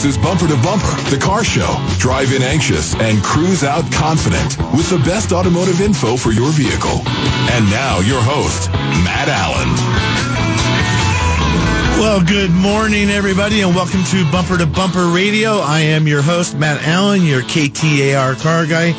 This is Bumper to Bumper, the car show. Drive in anxious and cruise out confident with the best automotive info for your vehicle. And now your host, Matt Allen. Well, good morning, everybody, and welcome to Bumper to Bumper Radio. I am your host, Matt Allen, your KTAR car guy,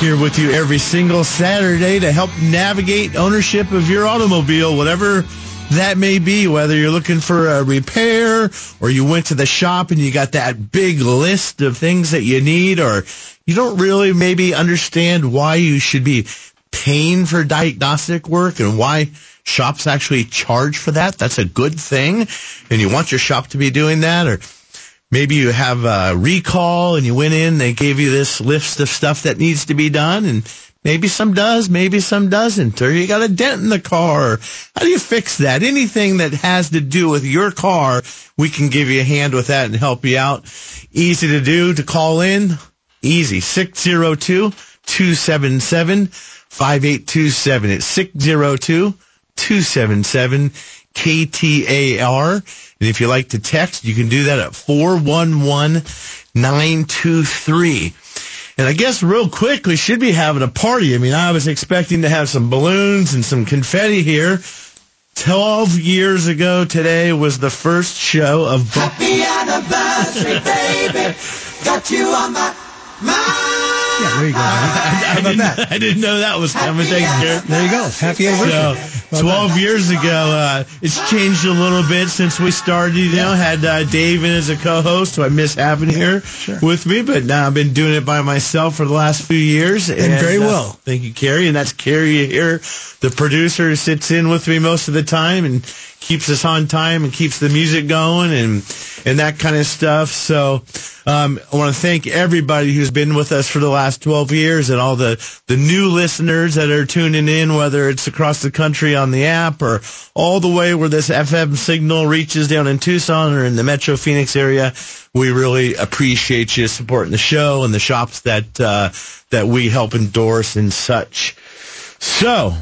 here with you every single Saturday to help navigate ownership of your automobile, whatever that may be, whether you're looking for a repair or you went to the shop and you got that big list of things that you need, or you don't really maybe understand why you should be paying for diagnostic work and why shops actually charge for that. That's a good thing. And you want your shop to be doing that or maybe you have a recall and you went in, they gave you this list of stuff that needs to be done and Maybe some does, maybe some doesn't. Or you got a dent in the car. How do you fix that? Anything that has to do with your car, we can give you a hand with that and help you out. Easy to do to call in. Easy. 602-277-5827. It's 602-277-KTAR. And if you like to text, you can do that at 411-923. And I guess real quick, we should be having a party. I mean, I was expecting to have some balloons and some confetti here. 12 years ago today was the first show of... Happy anniversary, baby. Got you on my mind. Yeah, there you go. How about that? I didn't know that was coming. Thanks, Garrett. There you go. Happy anniversary. So, 12 years ago, uh, it's changed a little bit since we started. You know, had uh, Dave in as a co-host, so I miss having here Sure. with me. But now I've been doing it by myself for the last few years, and, very uh, well. thank you, Carrie, and that's Carrie here, the producer, who sits in with me most of the time and keeps us on time and keeps the music going and and that kind of stuff. So um, I want to thank everybody who's been with us for the last 12 years and all the, the new listeners that are tuning in, whether it's across the country on the app or all the way where this FM signal reaches down in Tucson or in the Metro Phoenix area. We really appreciate you supporting the show and the shops that uh, that we help endorse and such. So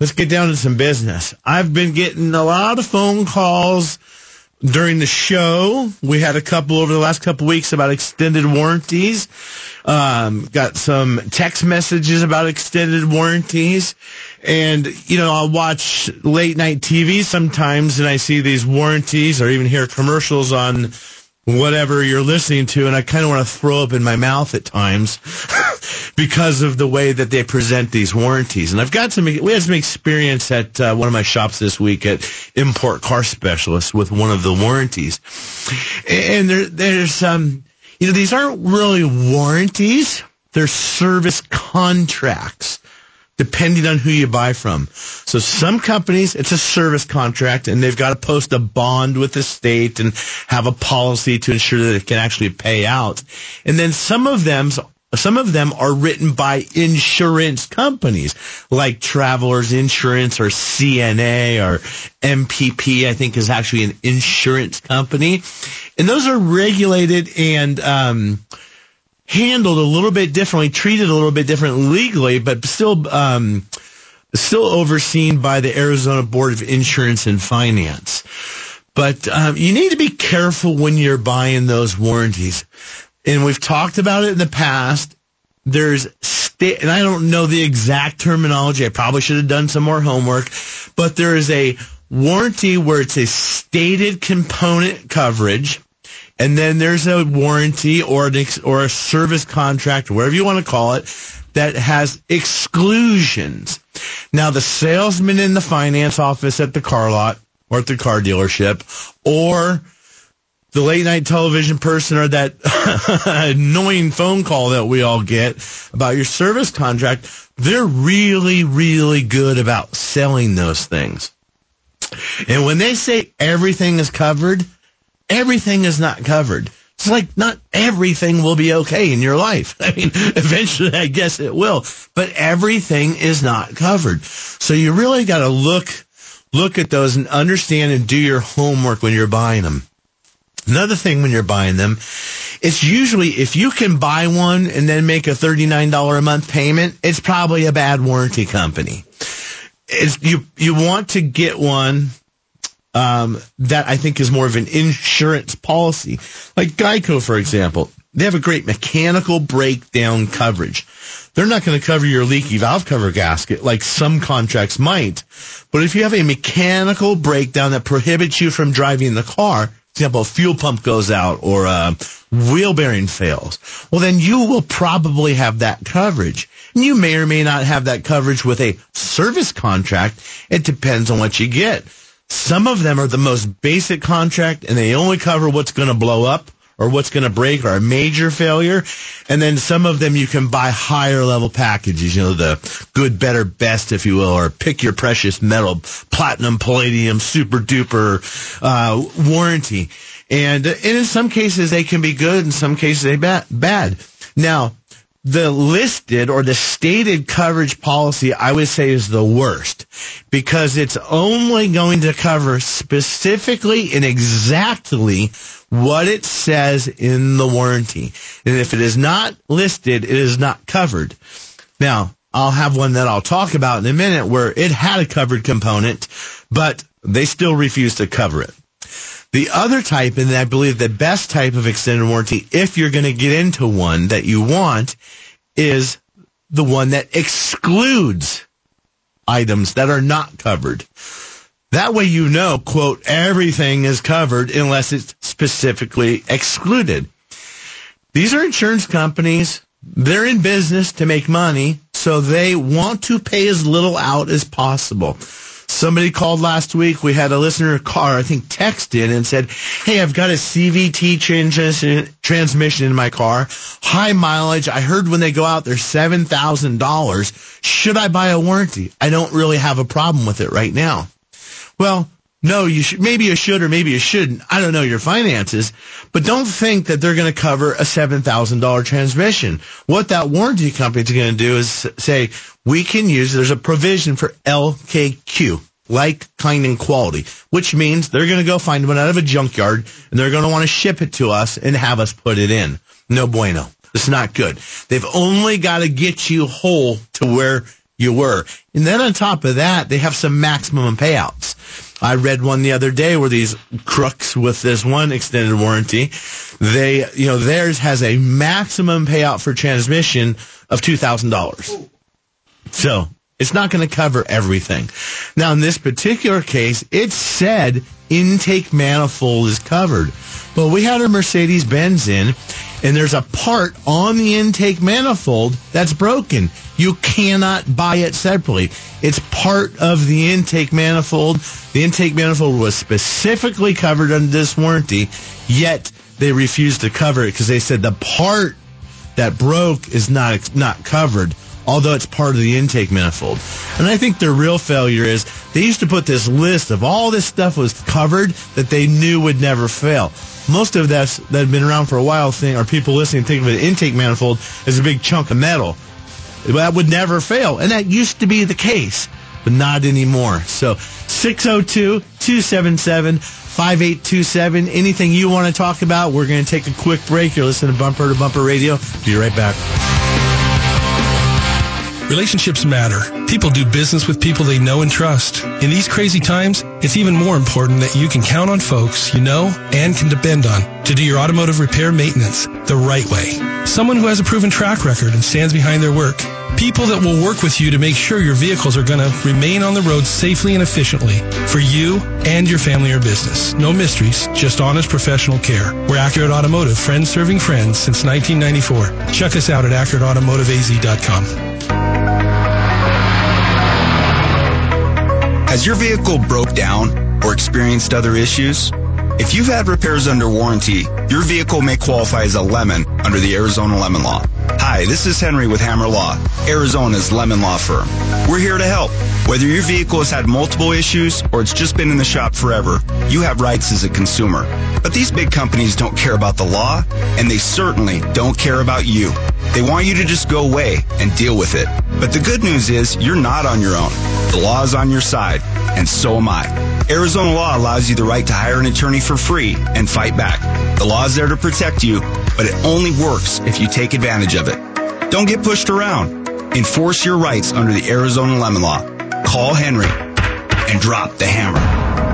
let's get down to some business. I've been getting a lot of phone calls during the show. We had a couple over the last couple weeks about extended warranties. Um, got some text messages about extended warranties. And, you know, I'll watch late night TV sometimes and I see these warranties or even hear commercials on whatever you're listening to and I kind of want to throw up in my mouth at times because of the way that they present these warranties. And I've got some, we had some experience at uh, one of my shops this week at Import Car Specialist with one of the warranties. And there, there's, um, you know, these aren't really warranties. They're service contracts depending on who you buy from. So some companies, it's a service contract and they've got to post a bond with the state and have a policy to ensure that it can actually pay out. And then some of them, some of them are written by insurance companies like Travelers Insurance or CNA or MPP, I think is actually an insurance company. And those are regulated and, um, handled a little bit differently, treated a little bit differently legally, but still um, still overseen by the Arizona Board of Insurance and Finance. But um, you need to be careful when you're buying those warranties. And we've talked about it in the past. There's sta- and I don't know the exact terminology. I probably should have done some more homework, but there is a warranty where it's a stated component coverage and then there's a warranty or an ex- or a service contract, whatever you want to call it, that has exclusions. Now, the salesman in the finance office at the car lot or at the car dealership, or the late night television person or that annoying phone call that we all get about your service contract, they're really, really good about selling those things. And when they say everything is covered, everything is not covered. It's like not everything will be okay in your life. I mean, eventually I guess it will, but everything is not covered. So you really got to look, look at those and understand and do your homework when you're buying them. Another thing when you're buying them, it's usually if you can buy one and then make a $39 a month payment, it's probably a bad warranty company. It's, you, you want to get one um, that I think is more of an insurance policy. Like Geico, for example, they have a great mechanical breakdown coverage. They're not going to cover your leaky valve cover gasket like some contracts might. But if you have a mechanical breakdown that prohibits you from driving the car, example, a fuel pump goes out or a wheel bearing fails, well, then you will probably have that coverage. And you may or may not have that coverage with a service contract. It depends on what you get. Some of them are the most basic contract and they only cover what's going to blow up or what's going to break or a major failure. And then some of them you can buy higher level packages, you know, the good, better, best, if you will, or pick your precious metal, platinum, palladium, super duper, uh, warranty. And, and in some cases they can be good, in some cases they bad. Now, the listed or the stated coverage policy, I would say is the worst because it's only going to cover specifically and exactly what it says in the warranty. And if it is not listed, it is not covered. Now, I'll have one that I'll talk about in a minute where it had a covered component, but they still refused to cover it. The other type, and I believe the best type of extended warranty, if you're going to get into one that you want, is the one that excludes items that are not covered. That way you know, quote, everything is covered unless it's specifically excluded. These are insurance companies. They're in business to make money, so they want to pay as little out as possible. Somebody called last week. We had a listener car, I think, texted in and said, Hey, I've got a CVT transmission, transmission in my car. High mileage. I heard when they go out, they're $7,000. Should I buy a warranty? I don't really have a problem with it right now. Well, no, you should, maybe you should or maybe you shouldn't. I don't know your finances, but don't think that they're going to cover a $7,000 transmission. What that warranty company is going to do is say, we can use, there's a provision for LKQ, like, kind, and quality, which means they're going to go find one out of a junkyard and they're going to want to ship it to us and have us put it in. No bueno. It's not good. They've only got to get you whole to where you were. And then on top of that, they have some maximum payouts. I read one the other day where these crooks with this one extended warranty, they, you know, theirs has a maximum payout for transmission of $2,000. So it's not going to cover everything. Now, in this particular case, it said intake manifold is covered. But we had a Mercedes Benz in, and there's a part on the intake manifold that's broken. You cannot buy it separately. It's part of the intake manifold. The intake manifold was specifically covered under this warranty, yet they refused to cover it because they said the part that broke is not not covered although it's part of the intake manifold. And I think their real failure is they used to put this list of all this stuff was covered that they knew would never fail. Most of that that had been around for a while thing are people listening think of an intake manifold as a big chunk of metal. That would never fail. And that used to be the case, but not anymore. So 602 277 5827. Anything you want to talk about, we're going to take a quick break. You're listening to Bumper to Bumper Radio. Be right back. Relationships matter. People do business with people they know and trust. In these crazy times, it's even more important that you can count on folks you know and can depend on to do your automotive repair maintenance the right way. Someone who has a proven track record and stands behind their work. People that will work with you to make sure your vehicles are going to remain on the road safely and efficiently for you and your family or business. No mysteries, just honest professional care. We're Accurate Automotive, friends serving friends since 1994. Check us out at accurateautomotiveaz.com. Has your vehicle broke down or experienced other issues? If you've had repairs under warranty, your vehicle may qualify as a lemon under the Arizona Lemon Law. Hi, this is Henry with Hammer Law, Arizona's lemon law firm. We're here to help. Whether your vehicle has had multiple issues or it's just been in the shop forever, you have rights as a consumer. But these big companies don't care about the law, and they certainly don't care about you. They want you to just go away and deal with it. But the good news is you're not on your own. The law is on your side, and so am I. Arizona law allows you the right to hire an attorney for free and fight back. The law is there to protect you, but it only works if you take advantage of it. Don't get pushed around. Enforce your rights under the Arizona Lemon Law. Call Henry and drop the hammer.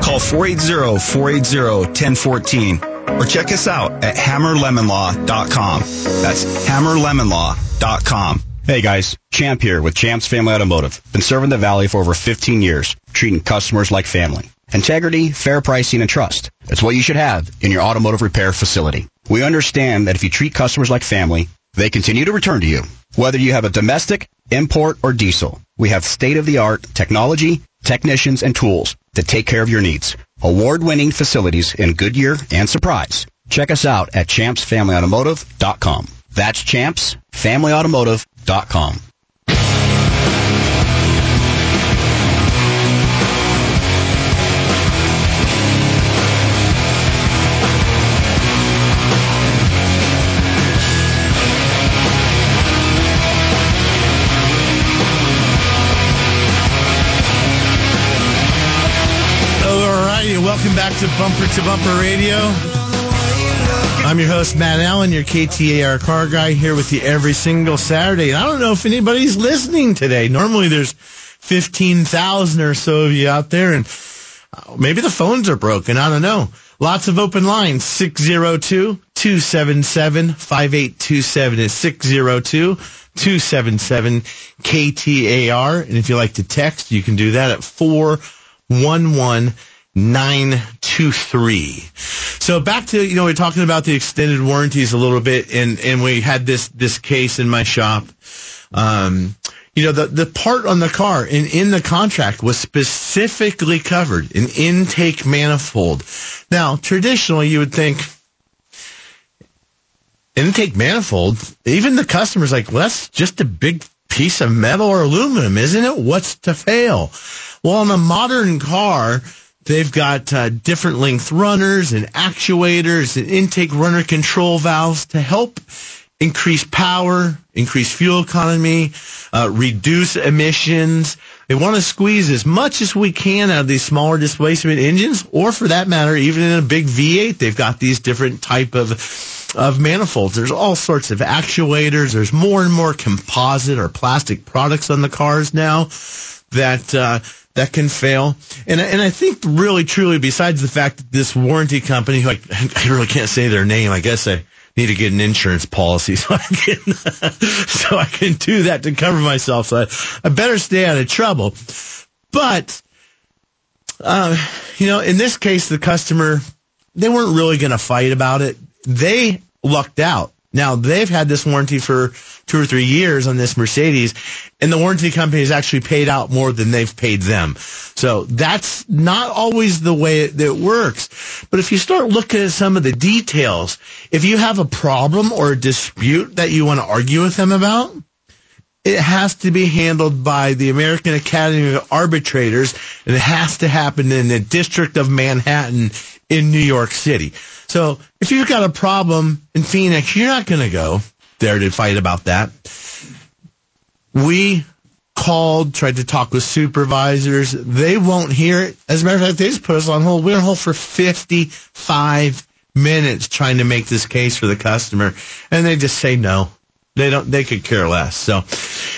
Call 480-480-1014 or check us out at hammerlemonlaw.com. That's hammerlemonlaw.com. Hey guys, Champ here with Champ's Family Automotive. Been serving the Valley for over 15 years, treating customers like family. Integrity, fair pricing, and trust. It's what you should have in your automotive repair facility. We understand that if you treat customers like family, they continue to return to you. Whether you have a domestic, import, or diesel, we have state-of-the-art technology, technicians, and tools to take care of your needs. Award-winning facilities in Goodyear and Surprise. Check us out at champsfamilyautomotive.com. That's champsfamilyautomotive.com. All welcome back to Bumper to Bumper Radio. I'm your host, Matt Allen, your KTAR car guy, here with you every single Saturday. And I don't know if anybody's listening today. Normally there's 15,000 or so of you out there, and uh, maybe the phones are broken. I don't know. Lots of open lines. 602-277-5827 is 602-277-KTAR. And if you like to text, you can do that at 411923. So back to, you know, we are talking about the extended warranties a little bit and, and we had this, this case in my shop. Um, you know, the, the part on the car in, in the contract was specifically covered, an intake manifold. Now, traditionally, you would think, intake manifold, even the customer's like, well, that's just a big piece of metal or aluminum, isn't it? What's to fail? Well, in a modern car, they've got uh, different length runners and actuators and intake runner control valves to help increase power, increase fuel economy, uh, reduce emissions. They want to squeeze as much as we can out of these smaller displacement engines, or for that matter, even in a big V8, they've got these different type of of manifolds. There's all sorts of actuators. There's more and more composite or plastic products on the cars now that uh, that can fail. And and I think really truly, besides the fact that this warranty company, who I, I really can't say their name, I guess I need to get an insurance policy so I can so I can do that to cover myself. So I, I better stay out of trouble. But uh, you know, in this case, the customer they weren't really going to fight about it. They lucked out. Now they've had this warranty for two or three years on this Mercedes, and the warranty company has actually paid out more than they've paid them. So that's not always the way that it works. But if you start looking at some of the details, if you have a problem or a dispute that you want to argue with them about, it has to be handled by the American Academy of Arbitrators, and it has to happen in the District of Manhattan in New York City. So if you've got a problem in Phoenix, you're not going to go there to fight about that. We called, tried to talk with supervisors. They won't hear it. As a matter of fact, they just put us on hold. We are on hold for 55 minutes trying to make this case for the customer, and they just say no. They don't. They could care less. So,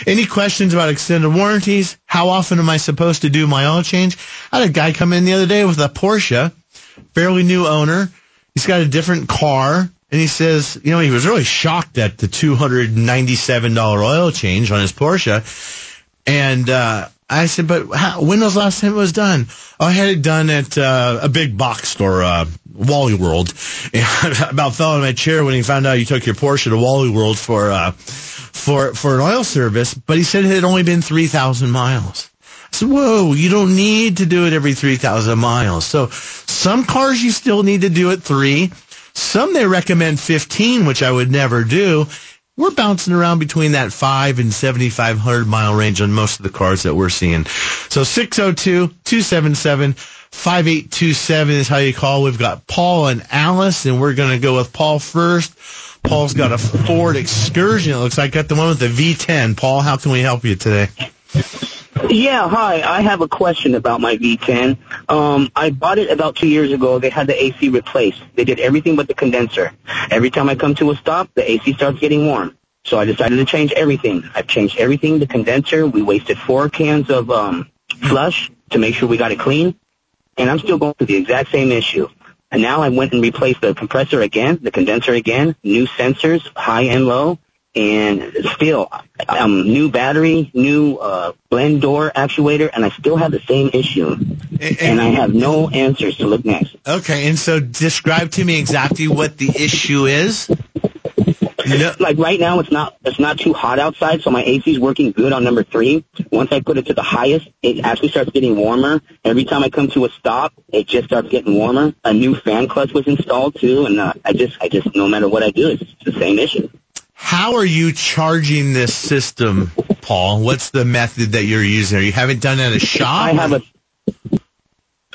any questions about extended warranties? How often am I supposed to do my oil change? I had a guy come in the other day with a Porsche, fairly new owner. He's got a different car, and he says, you know, he was really shocked at the two hundred ninety-seven dollar oil change on his Porsche. And uh, I said, but how, when was the last time it was done? Oh, I had it done at uh, a big box store, uh, Wally World. And I about fell of my chair when he found out you took your Porsche to Wally World for uh, for for an oil service. But he said it had only been three thousand miles. I said, whoa, you don't need to do it every 3,000 miles. So some cars you still need to do it three. Some they recommend 15, which I would never do. We're bouncing around between that 5 and 7,500 mile range on most of the cars that we're seeing. So 602-277-5827 is how you call. We've got Paul and Alice, and we're going to go with Paul first. Paul's got a Ford Excursion. It looks like got the one with the V10. Paul, how can we help you today? Yeah, hi. I have a question about my V10. Um, I bought it about two years ago. They had the AC replaced. They did everything but the condenser. Every time I come to a stop, the AC starts getting warm. So I decided to change everything. I've changed everything. The condenser. We wasted four cans of um, flush to make sure we got it clean. and I'm still going through the exact same issue. And now I went and replaced the compressor again, the condenser again, new sensors, high and low, and still, um, new battery, new uh, blend door actuator, and I still have the same issue. And, and I have no answers to look next. Okay, and so describe to me exactly what the issue is. Like right now, it's not it's not too hot outside, so my AC is working good on number three. Once I put it to the highest, it actually starts getting warmer. Every time I come to a stop, it just starts getting warmer. A new fan clutch was installed too, and uh, I just I just no matter what I do, it's the same issue. How are you charging this system, Paul? What's the method that you're using? You haven't done it at a shop? I have a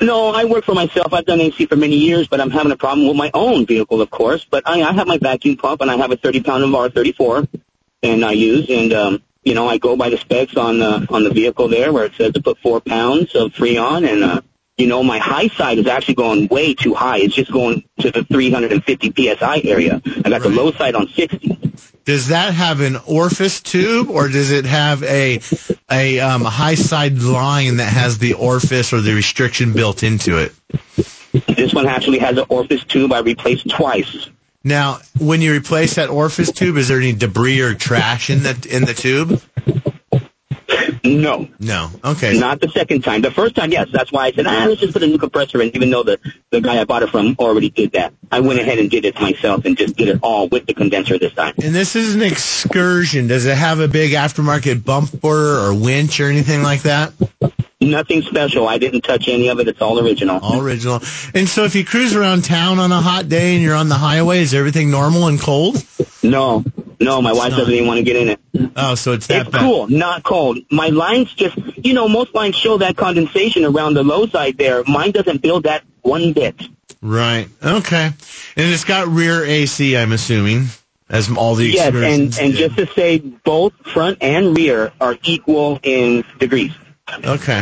no, I work for myself. I've done AC for many years, but I'm having a problem with my own vehicle, of course. But I, I have my vacuum pump, and I have a 30 pound Navarre 34, and I use, and um, you know, I go by the specs on the on the vehicle there, where it says to put four pounds of Freon, and uh, you know, my high side is actually going way too high. It's just going to the 350 psi area. I got right. the low side on 60. Does that have an orifice tube, or does it have a a um, high side line that has the orifice or the restriction built into it? This one actually has an orifice tube. I replaced twice. Now, when you replace that orifice tube, is there any debris or trash in the in the tube? No. No. Okay. Not the second time. The first time, yes. That's why I said, ah, let's just put a new compressor in, even though the, the guy I bought it from already did that. I went ahead and did it myself and just did it all with the condenser this time. And this is an excursion. Does it have a big aftermarket bumper or winch or anything like that? Nothing special. I didn't touch any of it. It's all original. All original. And so if you cruise around town on a hot day and you're on the highway, is everything normal and cold? No. No, my wife doesn't even want to get in it. Oh, so it's that It's bad. cool, not cold. My lines just, you know, most lines show that condensation around the low side there. Mine doesn't build that one bit. Right. Okay. And it's got rear AC, I'm assuming, as all the Yes, and, and did. just to say, both front and rear are equal in degrees. Okay.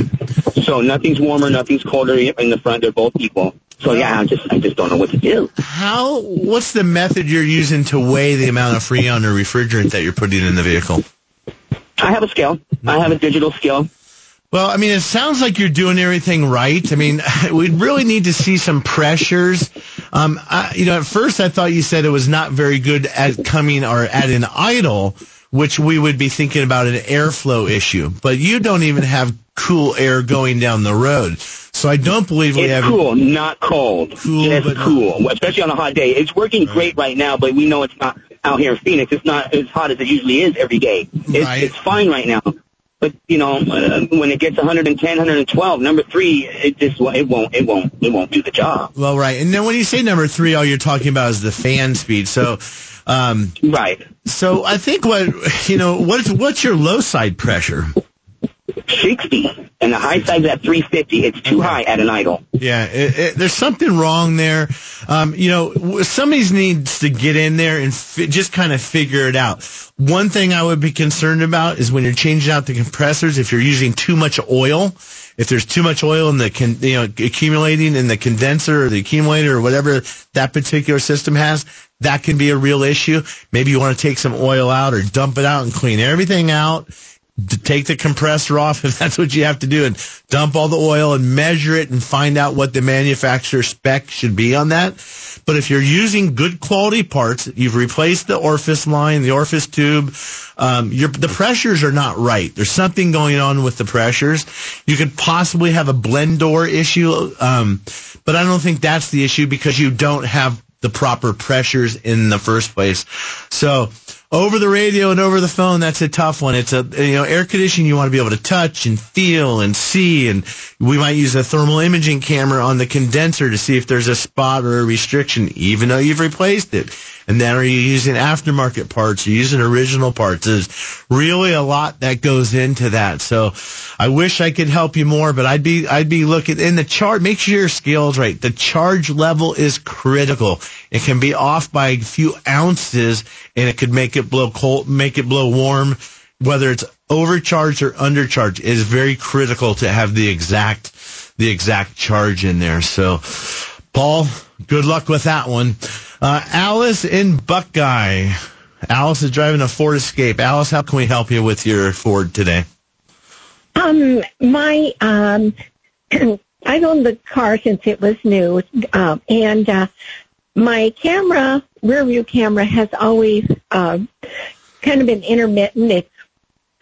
So nothing's warmer, nothing's colder in the front. They're both equal. So yeah, I just I just don't know what to do. How? What's the method you're using to weigh the amount of freon or refrigerant that you're putting in the vehicle? I have a scale. I have a digital scale. Well, I mean, it sounds like you're doing everything right. I mean, we really need to see some pressures. Um, I, you know, at first I thought you said it was not very good at coming or at an idle, which we would be thinking about an airflow issue. But you don't even have cool air going down the road. So I don't believe we It's have. cool, not cold. Cool, it's but cool, especially on a hot day. It's working great right now, but we know it's not out here in Phoenix. It's not as hot as it usually is every day. It's, Right. it's fine right now. But you know, uh, when it gets 110, 112, number three, it just it won't it won't it won't do the job. Well, right. And then when you say number three, all you're talking about is the fan speed. So, um, Right. so I think what you know, what's what's your low side pressure? 60, and the high side's at 350. It's too high at an idle. Yeah, it, it, there's something wrong there. Um, you know, somebody needs to get in there and fi- just kind of figure it out. One thing I would be concerned about is when you're changing out the compressors, if you're using too much oil, if there's too much oil in the, con- you know, accumulating in the condenser or the accumulator or whatever that particular system has, that can be a real issue. Maybe you want to take some oil out or dump it out and clean everything out take the compressor off if that's what you have to do and dump all the oil and measure it and find out what the manufacturer spec should be on that. But if you're using good quality parts, you've replaced the orifice line, the orifice tube, um, the pressures are not right. There's something going on with the pressures. You could possibly have a blend door issue, um, but I don't think that's the issue because you don't have the proper pressures in the first place. So over the radio and over the phone, that's a tough one. It's a, you know, air conditioning you want to be able to touch and feel and see. And we might use a thermal imaging camera on the condenser to see if there's a spot or a restriction, even though you've replaced it. And then are you using aftermarket parts? Are you using original parts? There's really a lot that goes into that. So I wish I could help you more, but I'd be, I'd be looking in the chart. Make sure your scale's right. The charge level is critical. It can be off by a few ounces and it could make it blow cold, make it blow warm. Whether it's overcharged or undercharged it is very critical to have the exact, the exact charge in there. So Paul, good luck with that one. Uh, Alice in Buckeye. Alice is driving a Ford Escape. Alice, how can we help you with your Ford today? Um, my um, I've owned the car since it was new, um, and uh, my camera, rear view camera, has always uh, kind of been intermittent. It's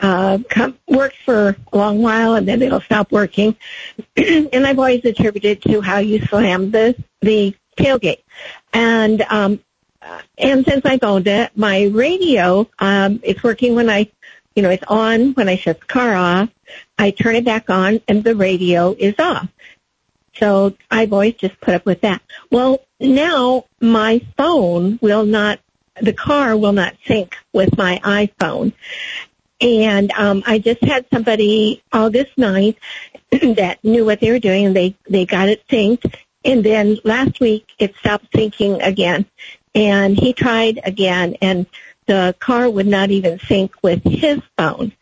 uh, come, works for a long while and then it'll stop working. and I've always attributed to how you slam the the tailgate. And um, and since I've owned it, my radio um, it's working when I, you know, it's on when I shut the car off. I turn it back on and the radio is off. So I've always just put up with that. Well, now my phone will not, the car will not sync with my iPhone. And um, I just had somebody August 9th that knew what they were doing and they, they got it synced. And then last week it stopped syncing again. And he tried again and the car would not even sync with his phone.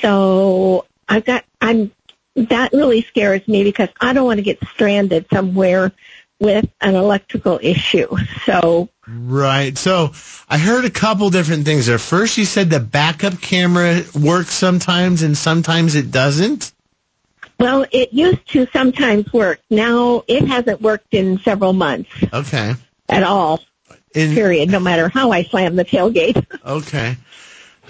So I've got, I'm, that really scares me because I don't want to get stranded somewhere with an electrical issue. So Right. So I heard a couple different things there. First, you said the backup camera works sometimes and sometimes it doesn't. Well, it used to sometimes work. Now it hasn't worked in several months Okay. at all. In- period. No matter how I slam the tailgate. Okay.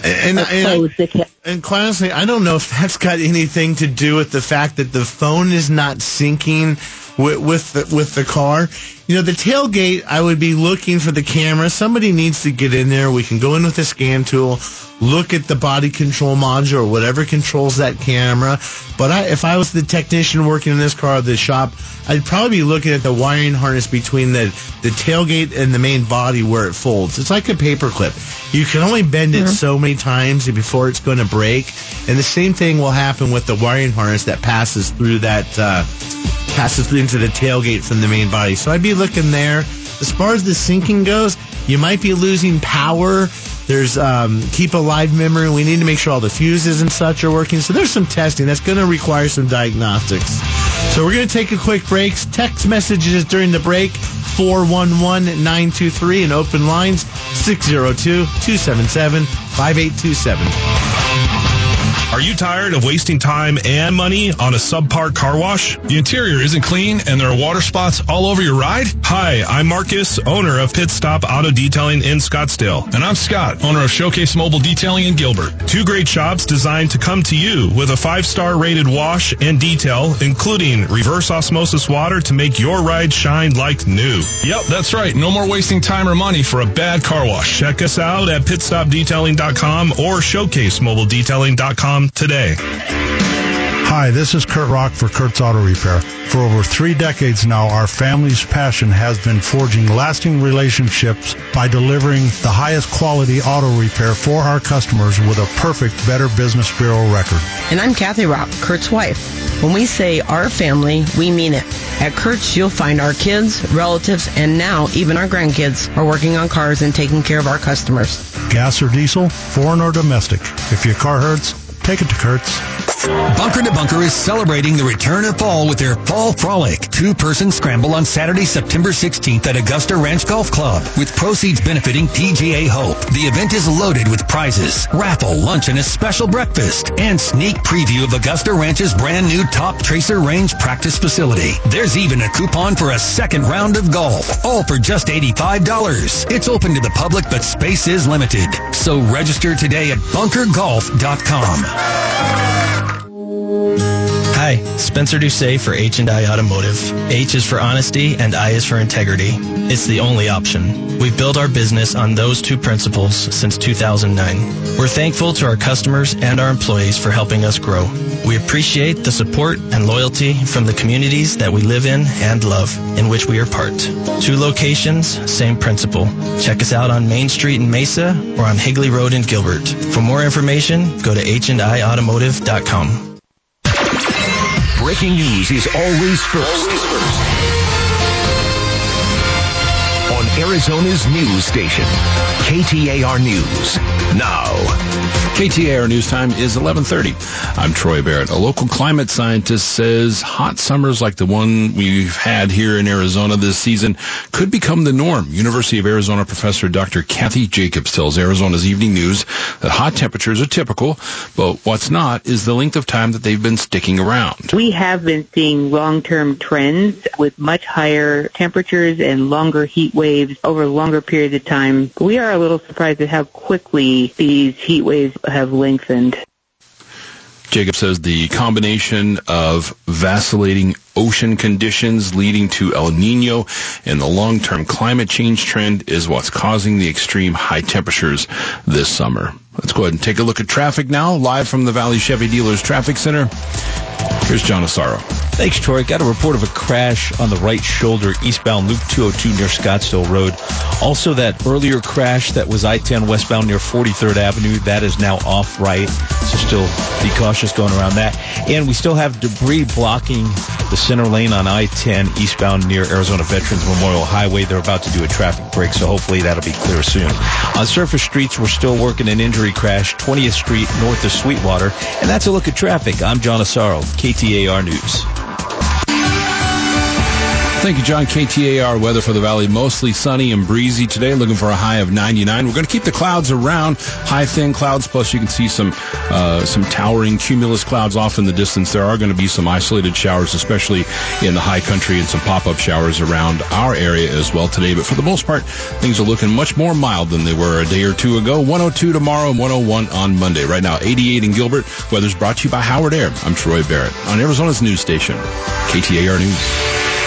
And, and, close the tail. and quite honestly, I don't know if that's got anything to do with the fact that the phone is not syncing with, with the with the car. You know, the tailgate. I would be looking for the camera. Somebody needs to get in there. We can go in with a scan tool, look at the body control module or whatever controls that camera. But I, if I was the technician working in this car at the shop, I'd probably be looking at the wiring harness between the the tailgate and the main body where it folds. It's like a paperclip. You can only bend it so many times before it's going to break. And the same thing will happen with the wiring harness that passes through that. Uh, passes through into the tailgate from the main body. So I'd be looking there. As far as the syncing goes, you might be losing power. There's um, keep alive memory. We need to make sure all the fuses and such are working. So there's some testing that's going to require some diagnostics. So we're going to take a quick break. Text messages during the break 411-923 and open lines 602-277-5827. Are you tired of wasting time and money on a subpar car wash? The interior isn't clean and there are water spots all over your ride? Hi, I'm Marcus, owner of Pit Stop Auto Detailing in Scottsdale. And I'm Scott, owner of Showcase Mobile Detailing in Gilbert. Two great shops designed to come to you with a five-star rated wash and detail, including reverse osmosis water to make your ride shine like new. Yep, that's right. No more wasting time or money for a bad car wash. Check us out at pitstopdetailing.com or showcasemobiledetailing.com today. Hi, this is Kurt Rock for Kurt's Auto Repair. For over three decades now, our family's passion has been forging lasting relationships by delivering the highest quality auto repair for our customers with a perfect Better Business Bureau record. And I'm Kathy Rock, Kurt's wife. When we say our family, we mean it. At Kurt's, you'll find our kids, relatives, and now even our grandkids are working on cars and taking care of our customers. Gas or diesel, foreign or domestic. If your car hurts, take it to Kurt's. Bunker to Bunker is celebrating the return of fall with their Fall Frolic two-person scramble on Saturday, September 16th at Augusta Ranch Golf Club with proceeds benefiting PGA Hope. The event is loaded with prizes, raffle, lunch, and a special breakfast, and sneak preview of Augusta Ranch's brand new Top Tracer Range practice facility. There's even a coupon for a second round of golf, all for just $85. It's open to the public, but space is limited. So register today at bunkergolf.com. Música Hi, Spencer Doucet for H&I Automotive. H is for honesty and I is for integrity. It's the only option. We've built our business on those two principles since 2009. We're thankful to our customers and our employees for helping us grow. We appreciate the support and loyalty from the communities that we live in and love, in which we are part. Two locations, same principle. Check us out on Main Street in Mesa or on Higley Road in Gilbert. For more information, go to hndiautomotive.com. Breaking news is always first. On Arizona Arizona's news station, KTAR News. Now. KTAR news time is 11:30. I'm Troy Barrett. A local climate scientist says hot summers like the one we've had here in Arizona this season could become the norm. University of Arizona professor Dr. Kathy Jacobs tells Arizona's Evening News that hot temperatures are typical, but what's not is the length of time that they've been sticking around. We have been seeing long-term trends with much higher temperatures and longer heat waves over longer periods of time. We are a little surprised at how quickly these heat waves have lengthened. Jacobs says the combination of vacillating ocean conditions leading to El Nino and the long-term climate change trend is what's causing the extreme high temperatures this summer. Let's go ahead and take a look at traffic now, live from the Valley Chevy Dealers Traffic Center. Here's John Asaro. Thanks, Troy. Got a report of a crash on the right shoulder eastbound Loop 202 near Scottsdale Road. Also, that earlier crash that was I-10 westbound near 43rd Avenue, that is now off right. So still be cautious going around that. And we still have debris blocking the center lane on I-10 eastbound near Arizona Veterans Memorial Highway. They're about to do a traffic break, so hopefully that'll be clear soon. On surface streets, we're still working an injury crash, 20th Street north of Sweetwater. And that's a look at traffic. I'm John Asaro, KTAR News. Thank you, John. KTAR weather for the valley mostly sunny and breezy today. Looking for a high of 99. We're going to keep the clouds around, high thin clouds. Plus, you can see some uh, some towering cumulus clouds off in the distance. There are going to be some isolated showers, especially in the high country, and some pop up showers around our area as well today. But for the most part, things are looking much more mild than they were a day or two ago. 102 tomorrow and 101 on Monday. Right now, 88 in Gilbert. Weather's brought to you by Howard Air. I'm Troy Barrett on Arizona's news station, KTAR News.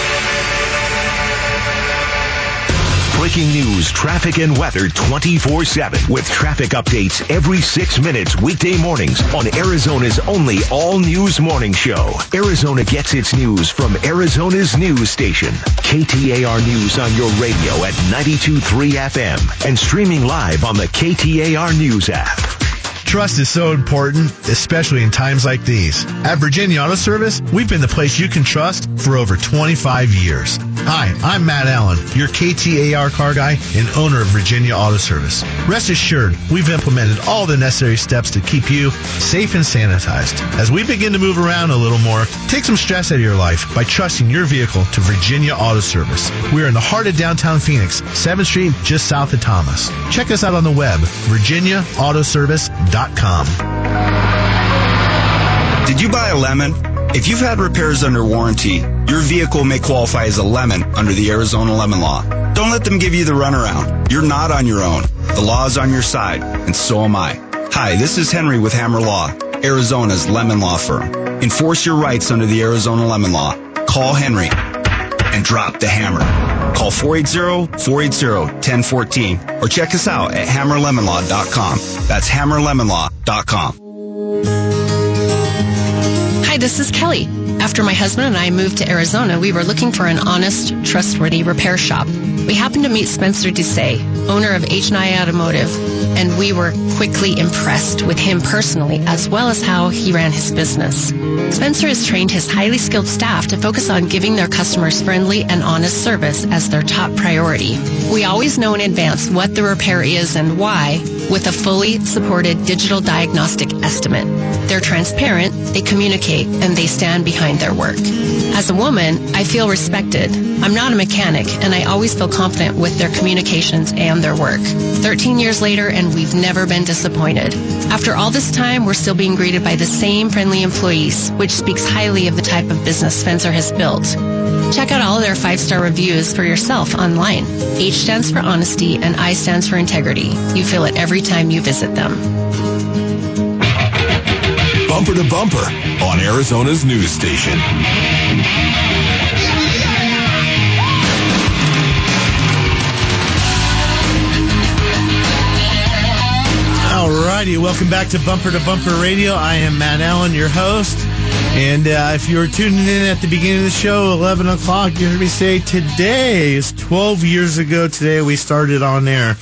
Breaking news, traffic, and weather 24 7 with traffic updates every six minutes weekday mornings on Arizona's only all news morning show. Arizona gets its news from Arizona's news station. KTAR News on your radio at 92.3 FM and streaming live on the KTAR News app. Trust is so important, especially in times like these. At Virginia Auto Service, we've been the place you can trust for over 25 years. Hi, I'm Matt Allen, your KTAR car guy and owner of Virginia Auto Service. Rest assured, we've implemented all the necessary steps to keep you safe and sanitized. As we begin to move around a little more, take some stress out of your life by trusting your vehicle to Virginia Auto Service. We are in the heart of downtown Phoenix, 7th Street, just south of Thomas. Check us out on the web, virginiaautoservice.com. Did you buy a lemon? If you've had repairs under warranty, your vehicle may qualify as a lemon under the Arizona lemon law. Don't let them give you the runaround. You're not on your own. The law is on your side, and so am I. Hi, this is Henry with Hammer Law, Arizona's lemon law firm. Enforce your rights under the Arizona lemon law. Call Henry and drop the hammer. Call 480-480-1014 or check us out at hammerlemonlaw.com. That's hammerlemonlaw.com. Hi, this is Kelly. After my husband and I moved to Arizona, we were looking for an honest, trustworthy repair shop. We happened to meet Spencer Doucet, owner of H&I Automotive, and we were quickly impressed with him personally as well as how he ran his business. Spencer has trained his highly skilled staff to focus on giving their customers friendly and honest service as their top priority. We always know in advance what the repair is and why with a fully supported digital diagnostic estimate. They're transparent, they communicate, and they stand behind their work. As a woman, I feel respected. I'm not a mechanic, and I always feel confident with their communications and their work. 13 years later, and we've never been disappointed. After all this time, we're still being greeted by the same friendly employees, which speaks highly of the type of business Spencer has built. Check out all their five-star reviews for yourself online. H stands for honesty and I stands for integrity. You feel it every time you visit them. Bumper to bumper on Arizona's news station. Alrighty, welcome back to Bumper to Bumper Radio. I am Matt Allen, your host. And uh, if you were tuning in at the beginning of the show, 11 o'clock, you heard me say today is 12 years ago today we started on air.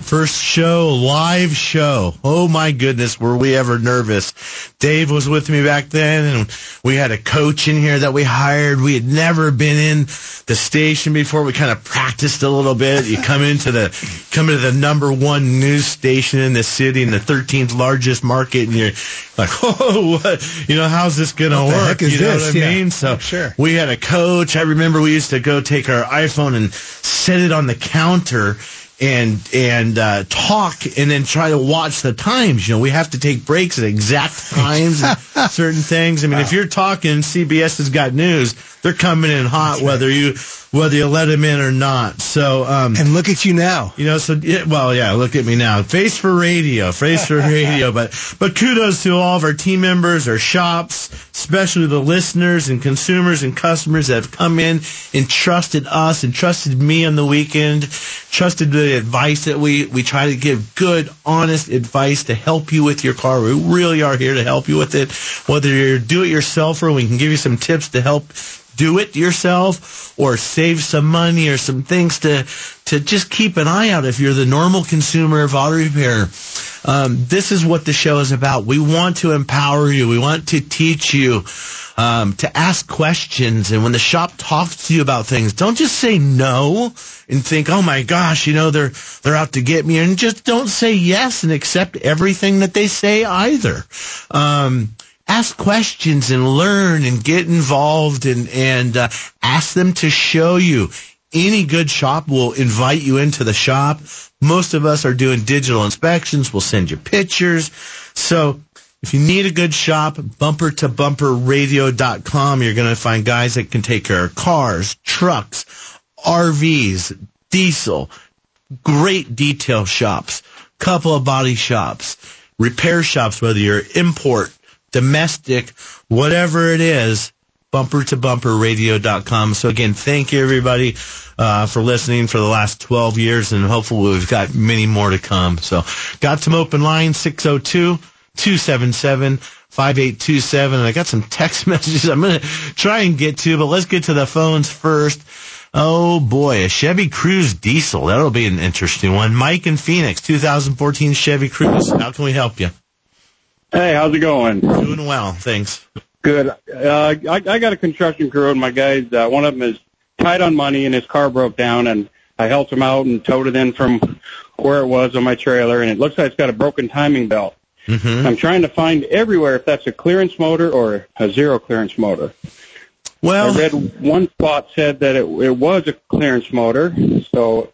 First show, live show. Oh my goodness, were we ever nervous? Dave was with me back then and we had a coach in here that we hired. We had never been in the station before. We kind of practiced a little bit. You come into the, come into the number one news station in the city in the 13th largest market and you're like, oh, what, you know, how's this going to work? you know this? what I Yeah. mean? So Sure. we had a coach. I remember we used to go take our iPhone and set it on the counter and and uh, talk and then try to watch the times. You know, we have to take breaks at exact times and certain things. I mean, if you're talking, CBS has got news. They're coming in hot, whether you whether you let them in or not. So um, And look at you now. you know, so yeah, well, yeah. Look at me now, face for radio, face for radio. But but kudos to all of our team members, our shops, especially the listeners and consumers and customers that have come in and trusted us and trusted me on the weekend, trusted the advice that we we try to give good, honest advice to help you with your car. We really are here to help you with it, whether you're do it yourself or We can give you some tips to help do it yourself or save some money or some things to to just keep an eye out if you're the normal consumer of auto repair. Um, this is what the show is about. We want to empower you. We want to teach you um, to ask questions. And when the shop talks to you about things, don't just say no and think, "Oh my gosh, you know they're they're out to get me," and just don't say yes and accept everything that they say either. Um, ask questions and learn and get involved and and uh, ask them to show you. Any good shop will invite you into the shop. Most of us are doing digital inspections. We'll send you pictures. So if you need a good shop, bumper to bumper radio.com, you're going to find guys that can take care of cars, trucks, RVs, diesel, great detail shops, couple of body shops, repair shops, whether you're import, domestic, whatever it is, bumper to bumper radio.com. So again, thank you everybody, uh, for listening for the last 12 years and hopefully we've got many more to come. So got some open lines, 602 277 5827. And I got some text messages I'm going to try and get to, but let's get to the phones first. Oh boy, a Chevy Cruze diesel. That'll be an interesting one. Mike in Phoenix, 2014 Chevy Cruze. How can we help you? Hey, how's it going? Doing well, thanks. Good. Uh, I, I got a construction crew, and my guys, uh, one of them is tight on money, and his car broke down, and I helped him out and towed it in from where it was on my trailer, and it looks like it's got a broken timing belt. Mm-hmm. I'm trying to find everywhere if that's a clearance motor or a zero clearance motor. Well, I read one spot said that it, it was a clearance motor, so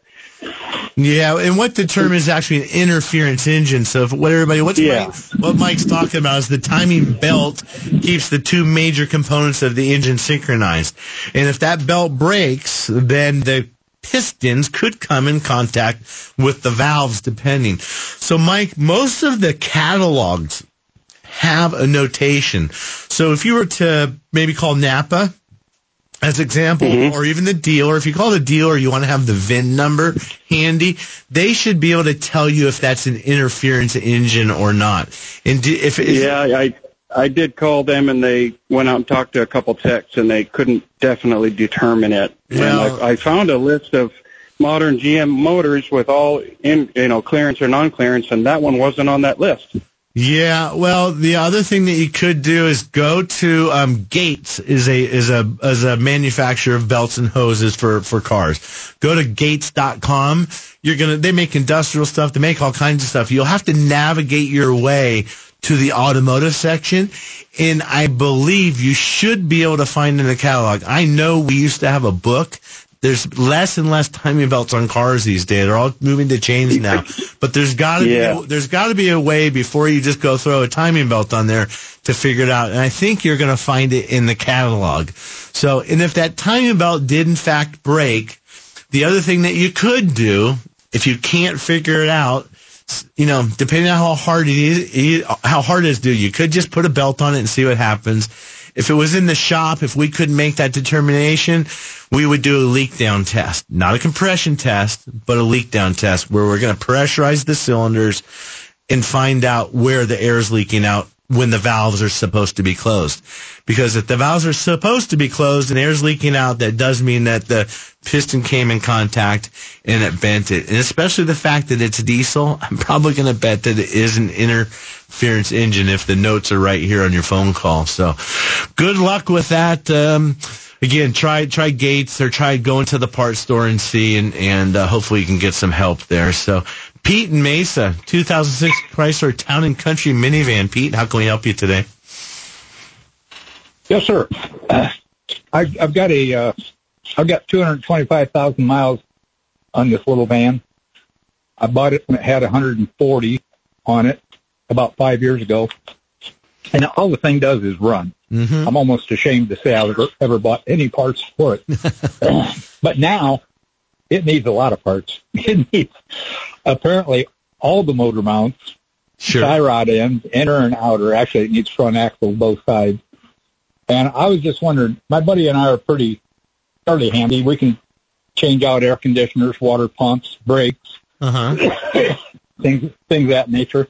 Yeah, and what determines actually an interference engine? So, if, what everybody, what's Yeah. Mike, what Mike's talking about is the timing belt keeps the two major components of the engine synchronized, and if that belt breaks, then the pistons could come in contact with the valves, depending. So, Mike, most of the catalogs have a notation. So, if you were to maybe call Napa as example, mm-hmm. or even the dealer, if you call the dealer, you want to have the VIN number handy, they should be able to tell you if that's an interference engine or not. And do, if it, yeah, I I did call them, and they went out and talked to a couple techs, and they couldn't definitely determine it. Well- and I, I found a list of modern GM motors with all in you know clearance or non-clearance, and that one wasn't on that list. Yeah, well, the other thing that you could do is go to um, Gates is a is a is a manufacturer of belts and hoses for for cars. Go to gates.com. You're gonna they make industrial stuff. They make all kinds of stuff. You'll have to navigate your way to the automotive section, and I believe you should be able to find in the catalog. I know we used to have a book there's less and less timing belts on cars these days. They're all moving to chains now. But there's got to Yeah. be there's got to be a way before you just go throw a timing belt on there to figure it out. And I think you're going to find it in the catalog. So, and if that timing belt did in fact break, the other thing that you could do if you can't figure it out, you know, depending on how hard it is, how hard it is, to do, you could just put a belt on it and see what happens. If it was in the shop, if we couldn't make that determination, we would do a leak down test. Not a compression test, but a leak down test where we're going to pressurize the cylinders and find out where the air is leaking out when the valves are supposed to be closed. Because if the valves are supposed to be closed and air's leaking out, that does mean that the piston came in contact and it bent it. And especially the fact that it's diesel, I'm probably going to bet that it is an interference engine if the notes are right here on your phone call. So good luck with that. Um, again, try try Gates or try going to the parts store and see, and and uh, hopefully you can get some help there. So Pete and Mesa, 2006 Chrysler Town and Country minivan. Pete, how can we help you today? Yes, sir. Uh, I, I've got a, uh, I've got 225,000 miles on this little van. I bought it when it had 140 on it about five years ago. And all the thing does is run. Mm-hmm. I'm almost ashamed to say I ever, ever bought any parts for it. but now it needs a lot of parts. It needs apparently all the motor mounts, sure. tie rod ends, inner and outer. Actually, it needs front axle both sides. And I was just wondering, my buddy and I are pretty fairly handy. We can change out air conditioners, water pumps, brakes, uh-huh. things things of that nature.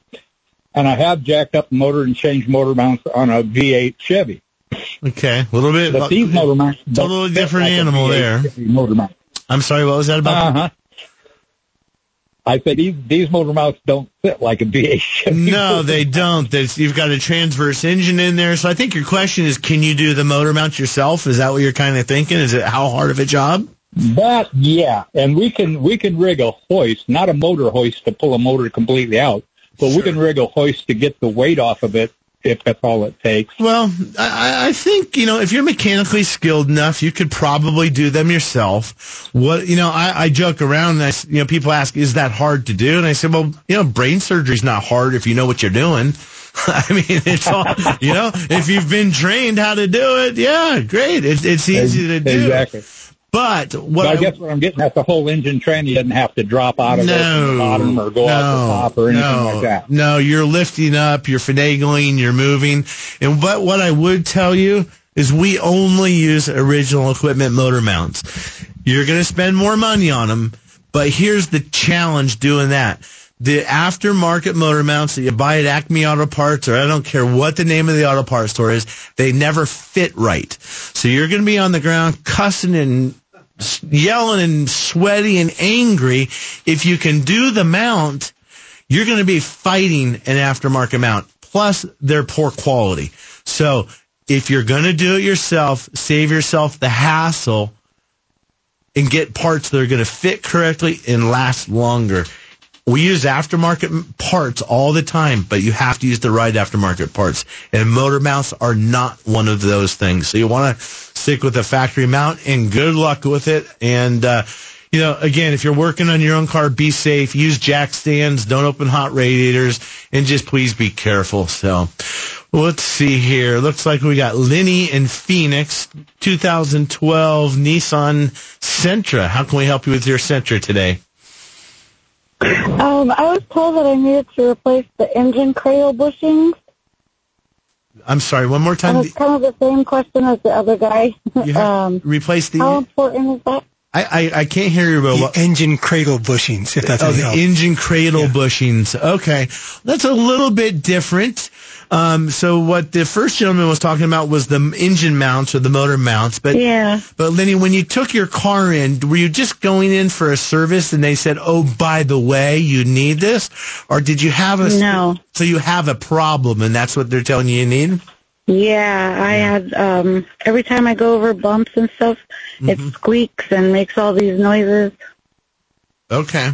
And I have jacked up the motor and changed motor mounts on a V8 Chevy. Okay, a little bit. But these motor mounts, totally different like animal there. Motor mount. I'm sorry, what was that about? Uh huh. I said these these motor mounts don't fit like a V8 Chevy. No, they don't. There's, you've got a transverse engine in there. So I think your question is, can you do the motor mount yourself? Is that what you're kind of thinking? Is it how hard of a job? That yeah, and we can we can rig a hoist, not a motor hoist to pull a motor completely out, but we can rig a hoist to get the weight off of it if that's all it takes. Well, I, I think you know if you're mechanically skilled enough, you could probably do them yourself. What you know, I, I joke around. And I, s- you know, people ask, "Is that hard to do?" And I said, "Well, you know, brain surgery's not hard if you know what you're doing." I mean, it's all you know. If you've been trained how to do it, yeah, great. It's it's easy to do. Exactly. But what I, I- guess what I'm getting at the whole engine train, you doesn't have to drop out of No, the bottom or go out the top or anything no, like that. No, you're lifting up, you're finagling, you're moving. And but what I would tell you is we only use original equipment motor mounts. You're going to spend more money on them, but here's the challenge doing that. The aftermarket motor mounts that you buy at Acme Auto Parts, or I don't care what the name of the auto parts store is, they never fit right. So you're going to be on the ground cussing and yelling and sweaty and angry. If you can do the mount, you're going to be fighting an aftermarket mount. Plus, they're poor quality. So if you're going to do it yourself, save yourself the hassle and get parts that are going to fit correctly and last longer. We use aftermarket parts all the time, but you have to use the right aftermarket parts. And motor mounts are not one of those things. So you want to stick with the factory mount and good luck with it. And, uh, you know, again, if you're working on your own car, be safe. Use jack stands. Don't open hot radiators. And just please be careful. So let's see here. Looks like we got Lenny in Phoenix, 2012 Nissan Sentra. How can we help you with your Sentra today? Um, I was told that I needed to replace the engine cradle bushings. I'm sorry, one more And time. it's kind of the same question as the other guy. um, Replace the. how important is that? I, I, I can't hear you, but what? engine cradle bushings, if that's oh, any the help. engine cradle bushings. Okay, that's a little bit different. Um, so what the first gentleman was talking about was the engine mounts or the motor mounts. But yeah. But Lenny, when you took your car in, were you just going in for a service and they said, "Oh, by the way, you need this," or did you have a No. So you have a problem, and that's what they're telling you you need. Yeah, I had um every time I go over bumps and stuff, it mm-hmm. squeaks and makes all these noises. Okay.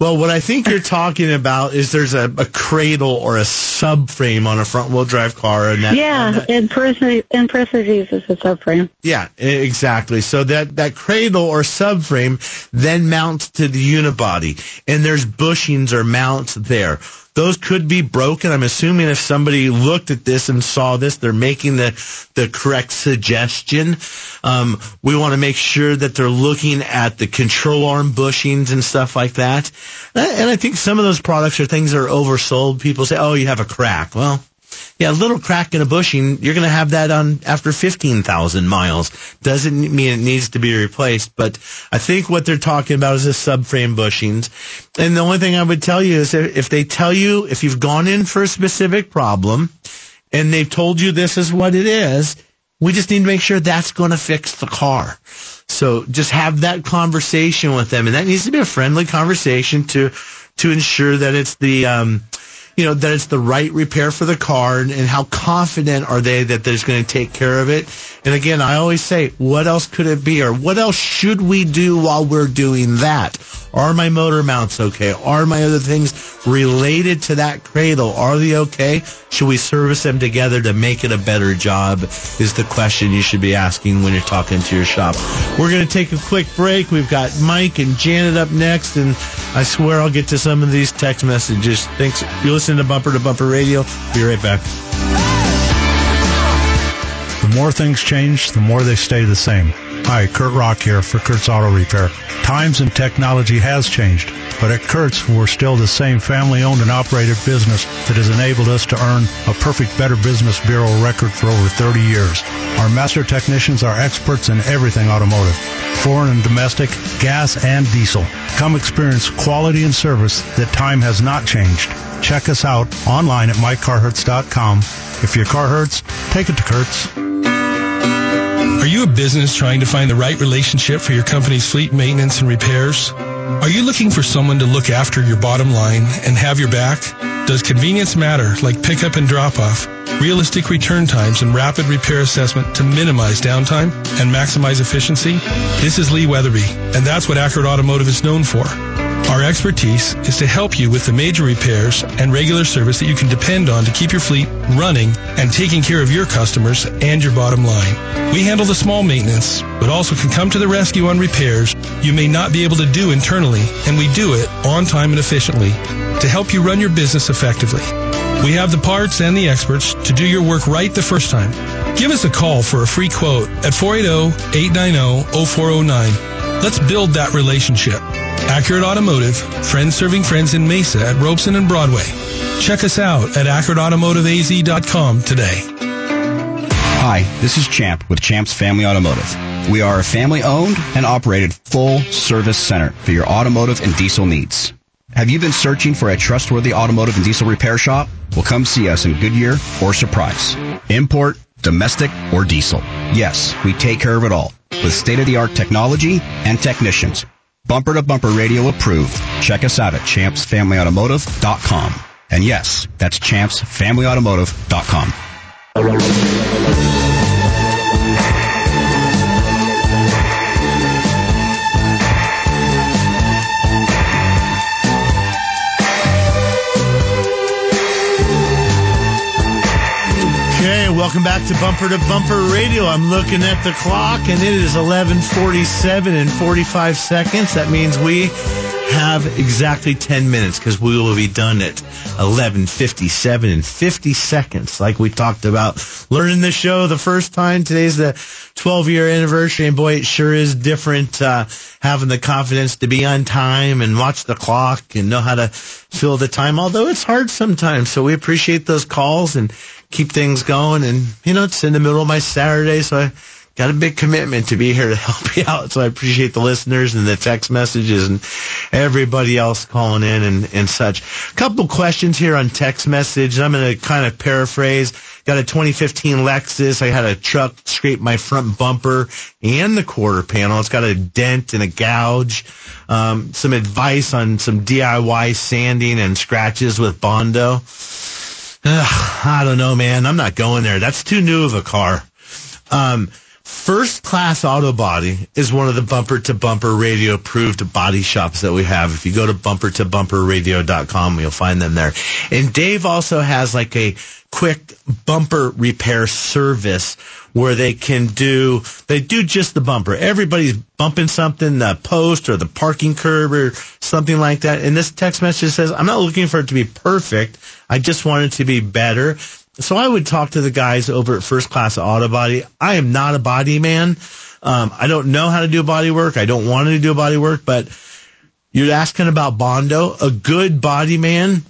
Well, what I think you're talking about is there's a, a cradle or a subframe on a front wheel drive car, and that, yeah, and that- in parentheses, in is a subframe. yeah, exactly. So that that cradle or subframe then mounts to the unibody, and there's bushings or mounts there. Those could be broken. I'm assuming if somebody looked at this and saw this, they're making the the correct suggestion. Um, we want to make sure that they're looking at the control arm bushings and stuff like that. And I think some of those products are things that are oversold. People say, "Oh, you have a crack." Well, yeah, a little crack in a bushing, you're going to have that on after 15,000 miles. Doesn't mean it needs to be replaced, but I think what they're talking about is the subframe bushings. And the only thing I would tell you is if they tell you, if you've gone in for a specific problem and they've told you this is what it is. We just need to make sure that's going to fix the car. So just have that conversation with them, and that needs to be a friendly conversation to to ensure that it's the um, you know that it's the right repair for the car, and, and how confident are they that they're going to take care of it. And again, I always say, what else could it be, or what else should we do while we're doing that? Are my motor mounts okay? Are my other things related to that cradle? Are they okay? Should we service them together to make it a better job? Is the question you should be asking when you're talking to your shop. We're going to take a quick break. We've got Mike and Janet up next, and I swear I'll get to some of these text messages. Thanks. You're listening to Bumper to Bumper Radio. Be right back. The more things change, the more they stay the same. Hi, Kurt Rock here for Kurt's Auto Repair. Times and technology has changed, but at Kurt's, we're still the same family-owned and operated business that has enabled us to earn a perfect Better Business Bureau record for over 30 years. Our master technicians are experts in everything automotive, foreign and domestic, gas and diesel. Come experience quality and service that time has not changed. Check us out online at mycarhurts.com. If your car hurts, take it to Kurt's. Are you a business trying to find the right relationship for your company's fleet maintenance and repairs? Are you looking for someone to look after your bottom line and have your back? Does convenience matter, like pickup and drop off, realistic return times, and rapid repair assessment to minimize downtime and maximize efficiency? This is Lee Weatherby, and that's what Accurate Automotive is known for. Our expertise is to help you with the major repairs and regular service that you can depend on to keep your fleet running and taking care of your customers and your bottom line. We handle the small maintenance, but also can come to the rescue on repairs you may not be able to do internally, and we do it on time and efficiently to help you run your business effectively. We have the parts and the experts to do your work right the first time. Give us a call for a free quote at 480-890-0409. Let's build that relationship. Accurate Automotive, friends serving friends in Mesa at Robson and Broadway. Check us out at AccurateAutomotiveAZ.com today. Hi, this is Champ with Champ's Family Automotive. We are a family owned and operated full service center for your automotive and diesel needs. Have you been searching for a trustworthy automotive and diesel repair shop? Well, come see us in Goodyear or Surprise. Import, domestic, or diesel. Yes, we take care of it all with state of the art technology and technicians. Bumper to bumper radio approved. Check us out at champsfamilyautomotive.com. And yes, that's champsfamilyautomotive.com. welcome back to Bumper to Bumper Radio. I'm looking at the clock and it is 11:47 and 45 seconds. That means we have exactly 10 minutes because we will be done at 11:57 and 50 seconds like we talked about learning the show the first time. Today's the 12 year anniversary and boy it sure is different uh, having the confidence to be on time and watch the clock and know how to fill the time although it's hard sometimes. So we appreciate those calls and keep things going. And, you know, it's in the middle of my Saturday, so I got a big commitment to be here to help you out. So I appreciate the listeners and the text messages and everybody else calling in and, and such. A couple questions here on text message. I'm going to kind of paraphrase. Got a 2015 Lexus. I had a truck scrape my front bumper and the quarter panel. It's got a dent and a gouge. Um, some advice on some DIY sanding and scratches with Bondo. Ugh, I don't know, man. I'm not going there. That's too new of a car. Um, First Class Auto Body is one of the bumper to bumper radio approved body shops that we have. If you go to bumper to bumperradio.com, you'll find them there. And Dave also has like a quick bumper repair service where they can do, they do just the bumper. Everybody's bumping something, the post or the parking curb or something like that. And this text message says, I'm not looking for it to be perfect. I just want it to be better. So I would talk to the guys over at First Class Auto Body. I am not a body man. Um, I don't know how to do body work. I don't want to do body work, but you're asking about Bondo. A good body man,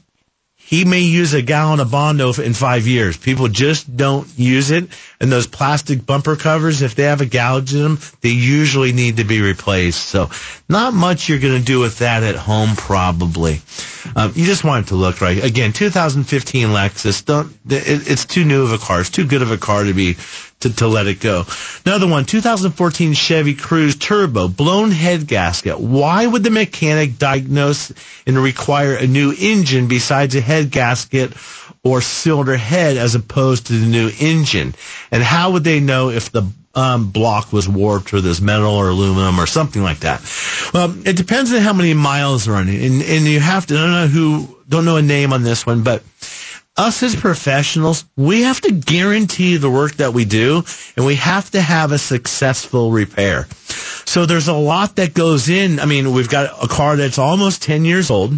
he may use a gallon of Bondo in five years. People just don't use it. And those plastic bumper covers, if they have a gouge in them, they usually need to be replaced. So not much you're going to do with that at home probably. Um, you just want it to look right. Again, 2015 Lexus. Don't. It, it's too new of a car. It's too good of a car to be to, to let it go. Another one, 2014 Chevy Cruze Turbo, blown head gasket. Why would the mechanic diagnose and require a new engine besides a head gasket or cylinder head as opposed to the new engine? And how would they know if the um, block was warped or there's metal or aluminum or something like that? Well, it depends on how many miles are running, and and you have to. I don't know who, don't know a name on this one, but us as professionals, we have to guarantee the work that we do and we have to have a successful repair. So there's a lot that goes in. I mean, we've got a car that's almost 10 years old.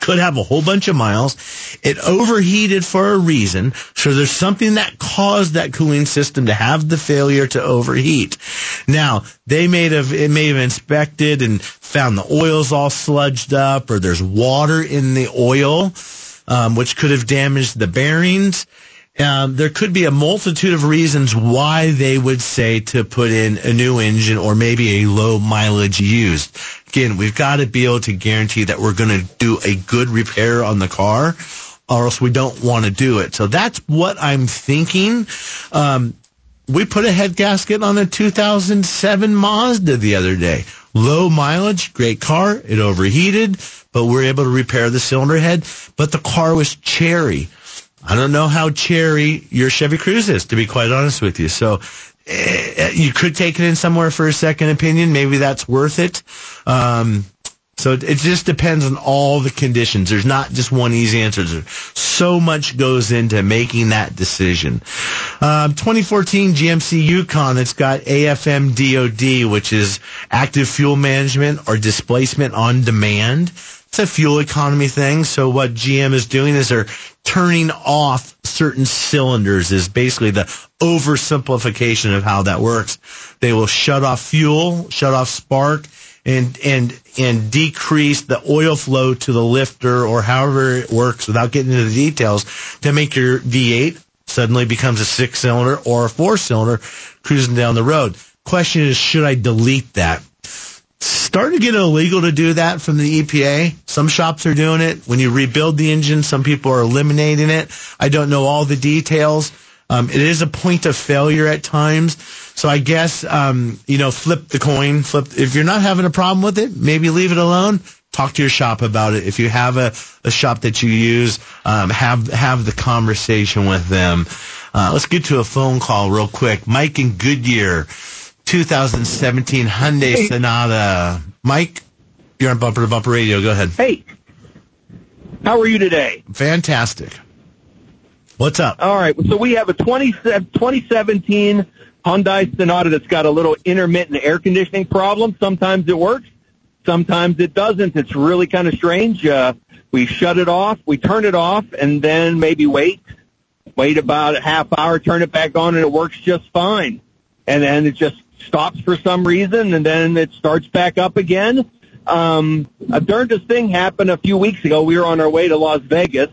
Could have a whole bunch of miles. It overheated for a reason. So there's something that caused that cooling system to have the failure to overheat. Now, they may have, it may have inspected and found the oil's all sludged up or there's water in the oil um, which could have damaged the bearings. Um, there could be a multitude of reasons why they would say to put in a new engine or maybe a low mileage used. Again, we've got to be able to guarantee that we're going to do a good repair on the car or else we don't want to do it. So that's what I'm thinking. Um, we put a head gasket on a 2007 Mazda the other day. Low mileage, great car. It overheated, but we're able to repair the cylinder head. But the car was cherry. I don't know how cherry your Chevy Cruze is, to be quite honest with you. So eh, you could take it in somewhere for a second opinion. Maybe that's worth it. Um, so it, it just depends on all the conditions. There's not just one easy answer. There's so much goes into making that decision. Um, 2014 GMC Yukon that's got AFM DOD, which is active fuel management or displacement on demand. It's a fuel economy thing. So what GM is doing is they're turning off certain cylinders is basically the oversimplification of how that works. They will shut off fuel, shut off spark, and and and decrease the oil flow to the lifter or however it works without getting into the details to make your V8 suddenly becomes a six cylinder or a four cylinder cruising down the road. Question is, should I delete that? Starting to get illegal to do that from the EPA. Some shops are doing it. When you rebuild the engine, some people are eliminating it. I don't know all the details. Um, it is a point of failure at times. So I guess, um, you know, flip the coin. Flip. If you're not having a problem with it, maybe leave it alone. Talk to your shop about it. If you have a, a shop that you use, um, have have the conversation with them. Uh, let's get to a phone call real quick. Mike in Goodyear, 2017 Hyundai Sonata. Mike, you're on Bumper to Bumper Radio. Go ahead. Hey, how are you today? Fantastic. What's up? All right. So we have a 20, 2017 Hyundai Sonata that's got a little intermittent air conditioning problem. Sometimes it works. Sometimes it doesn't. It's really kind of strange. Uh, we shut it off, we turn it off, and then maybe wait, wait about a half hour, turn it back on, and it works just fine. And then it just stops for some reason, and then it starts back up again. Um, a darndest thing happened a few weeks ago. We were on our way to Las Vegas,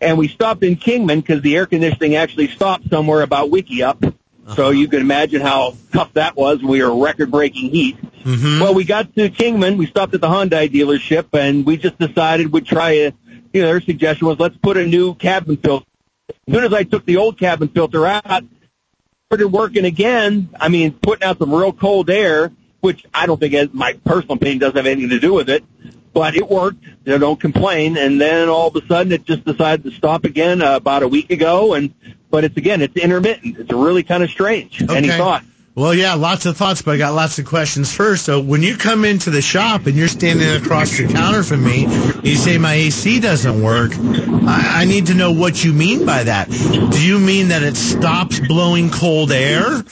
and we stopped in Kingman because the air conditioning actually stopped somewhere about Wikieup. So you can imagine how tough that was. We were record breaking heat. Mm-hmm. Well, we got to Kingman. We stopped at the Hyundai dealership and we just decided we'd try it. you know, their suggestion was let's put a new cabin filter. As soon as I took the old cabin filter out, started working again. I mean, putting out some real cold air, which I don't think, has, my personal opinion, doesn't have anything to do with it. But it worked. You know, don't complain. And then all of a sudden, it just decided to stop again uh, about a week ago. And but it's again, it's intermittent. It's really kind of strange. Any Okay. Well, yeah, lots of thoughts, but I got lots of questions first. So when you come into the shop and you're standing across the counter from me, you say my AC doesn't work. I, I need to know what you mean by that. Do you mean that it stops blowing cold air,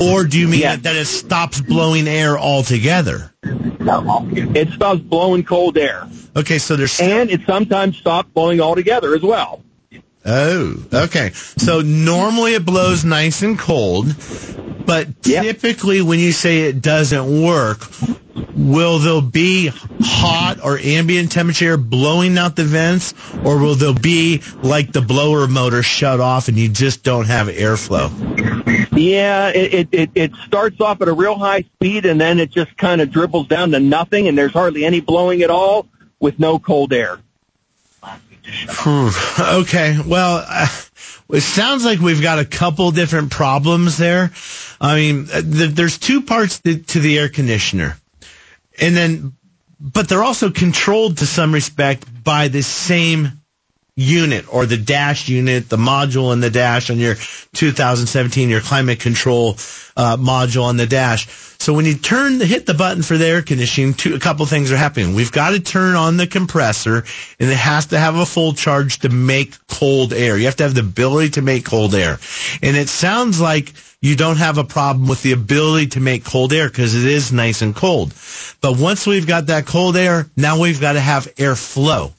or do you mean that it stops blowing air altogether? It stops blowing cold air. Okay, so there's and it sometimes stops blowing altogether as well. Oh, okay. So normally it blows nice and cold, but typically when you say it doesn't work, will there be hot or ambient temperature blowing out the vents, or will there be like the blower motor shut off and you just don't have airflow? Yeah, it, it, it, it starts off at a real high speed and then it just kind of dribbles down to nothing and there's hardly any blowing at all with no cold air. Okay. Well, uh, it sounds like we've got a couple different problems there. I mean, uh, th- there's two parts to, to the air conditioner. And then, but they're also controlled to some respect by the same unit or the dash unit, the module in the dash on your 2017, your climate control uh, module on the dash. So when you turn, the hit the button for the air conditioning, two, a couple things are happening. We've got to turn on the compressor and it has to have a full charge to make cold air. You have to have the ability to make cold air. And it sounds like you don't have a problem with the ability to make cold air because it is nice and cold. But once we've got that cold air, now we've got to have airflow.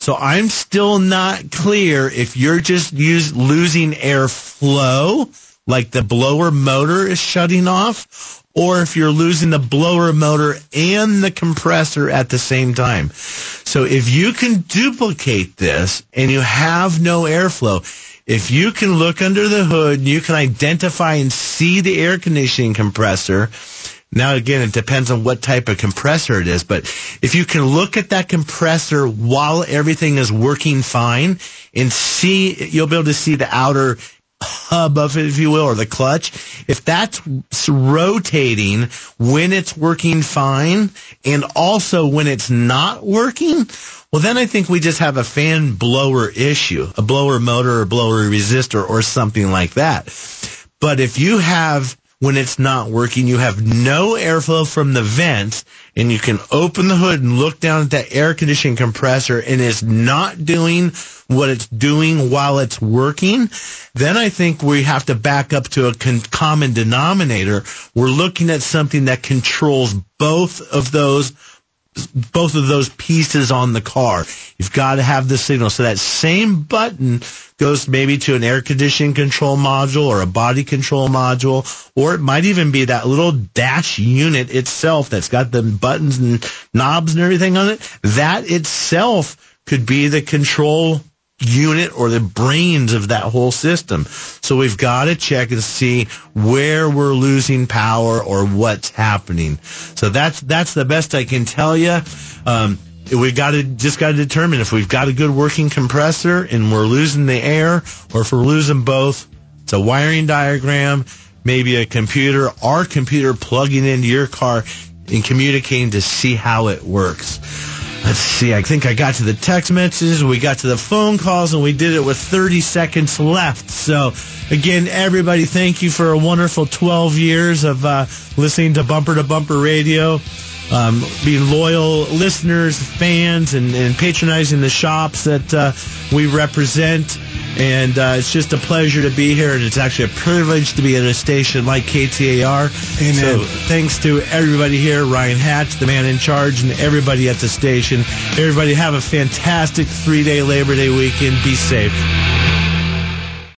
So I'm still not clear if you're just use, losing airflow, like the blower motor is shutting off, or if you're losing the blower motor and the compressor at the same time. So if you can duplicate this and you have no airflow, if you can look under the hood, you can identify and see the air conditioning compressor now, again, it depends on what type of compressor it is, but if you can look at that compressor while everything is working fine and see, you'll be able to see the outer hub of it, if you will, or the clutch. If that's rotating when it's working fine and also when it's not working, well, then I think we just have a fan blower issue, a blower motor or blower resistor or something like that. But if you have when it's not working. You have no airflow from the vents and you can open the hood and look down at that air conditioning compressor and it's not doing what it's doing while it's working, then I think we have to back up to a con- common denominator. We're looking at something that controls both of those both of those pieces on the car. You've got to have the signal. So that same button goes maybe to an air conditioning control module or a body control module, or it might even be that little dash unit itself that's got the buttons and knobs and everything on it. That itself could be the control unit or the brains of that whole system. So we've got to check and see where we're losing power or what's happening. So that's that's the best I can tell you. Um, we got to just got to determine if we've got a good working compressor and we're losing the air, or if we're losing both. It's a wiring diagram, maybe a computer, our computer plugging into your car and communicating to see how it works. Let's see. I think I got to the text messages. We got to the phone calls, and we did it with 30 seconds left. So, again, everybody, thank you for a wonderful 12 years of uh, listening to Bumper to Bumper Radio, um, being loyal listeners, fans, and, and patronizing the shops that uh, we represent. And uh, it's just a pleasure to be here, and it's actually a privilege to be at a station like KTAR. Amen. So thanks to everybody here, Ryan Hatch, the man in charge, and everybody at the station. Everybody have a fantastic three-day Labor Day weekend. Be safe.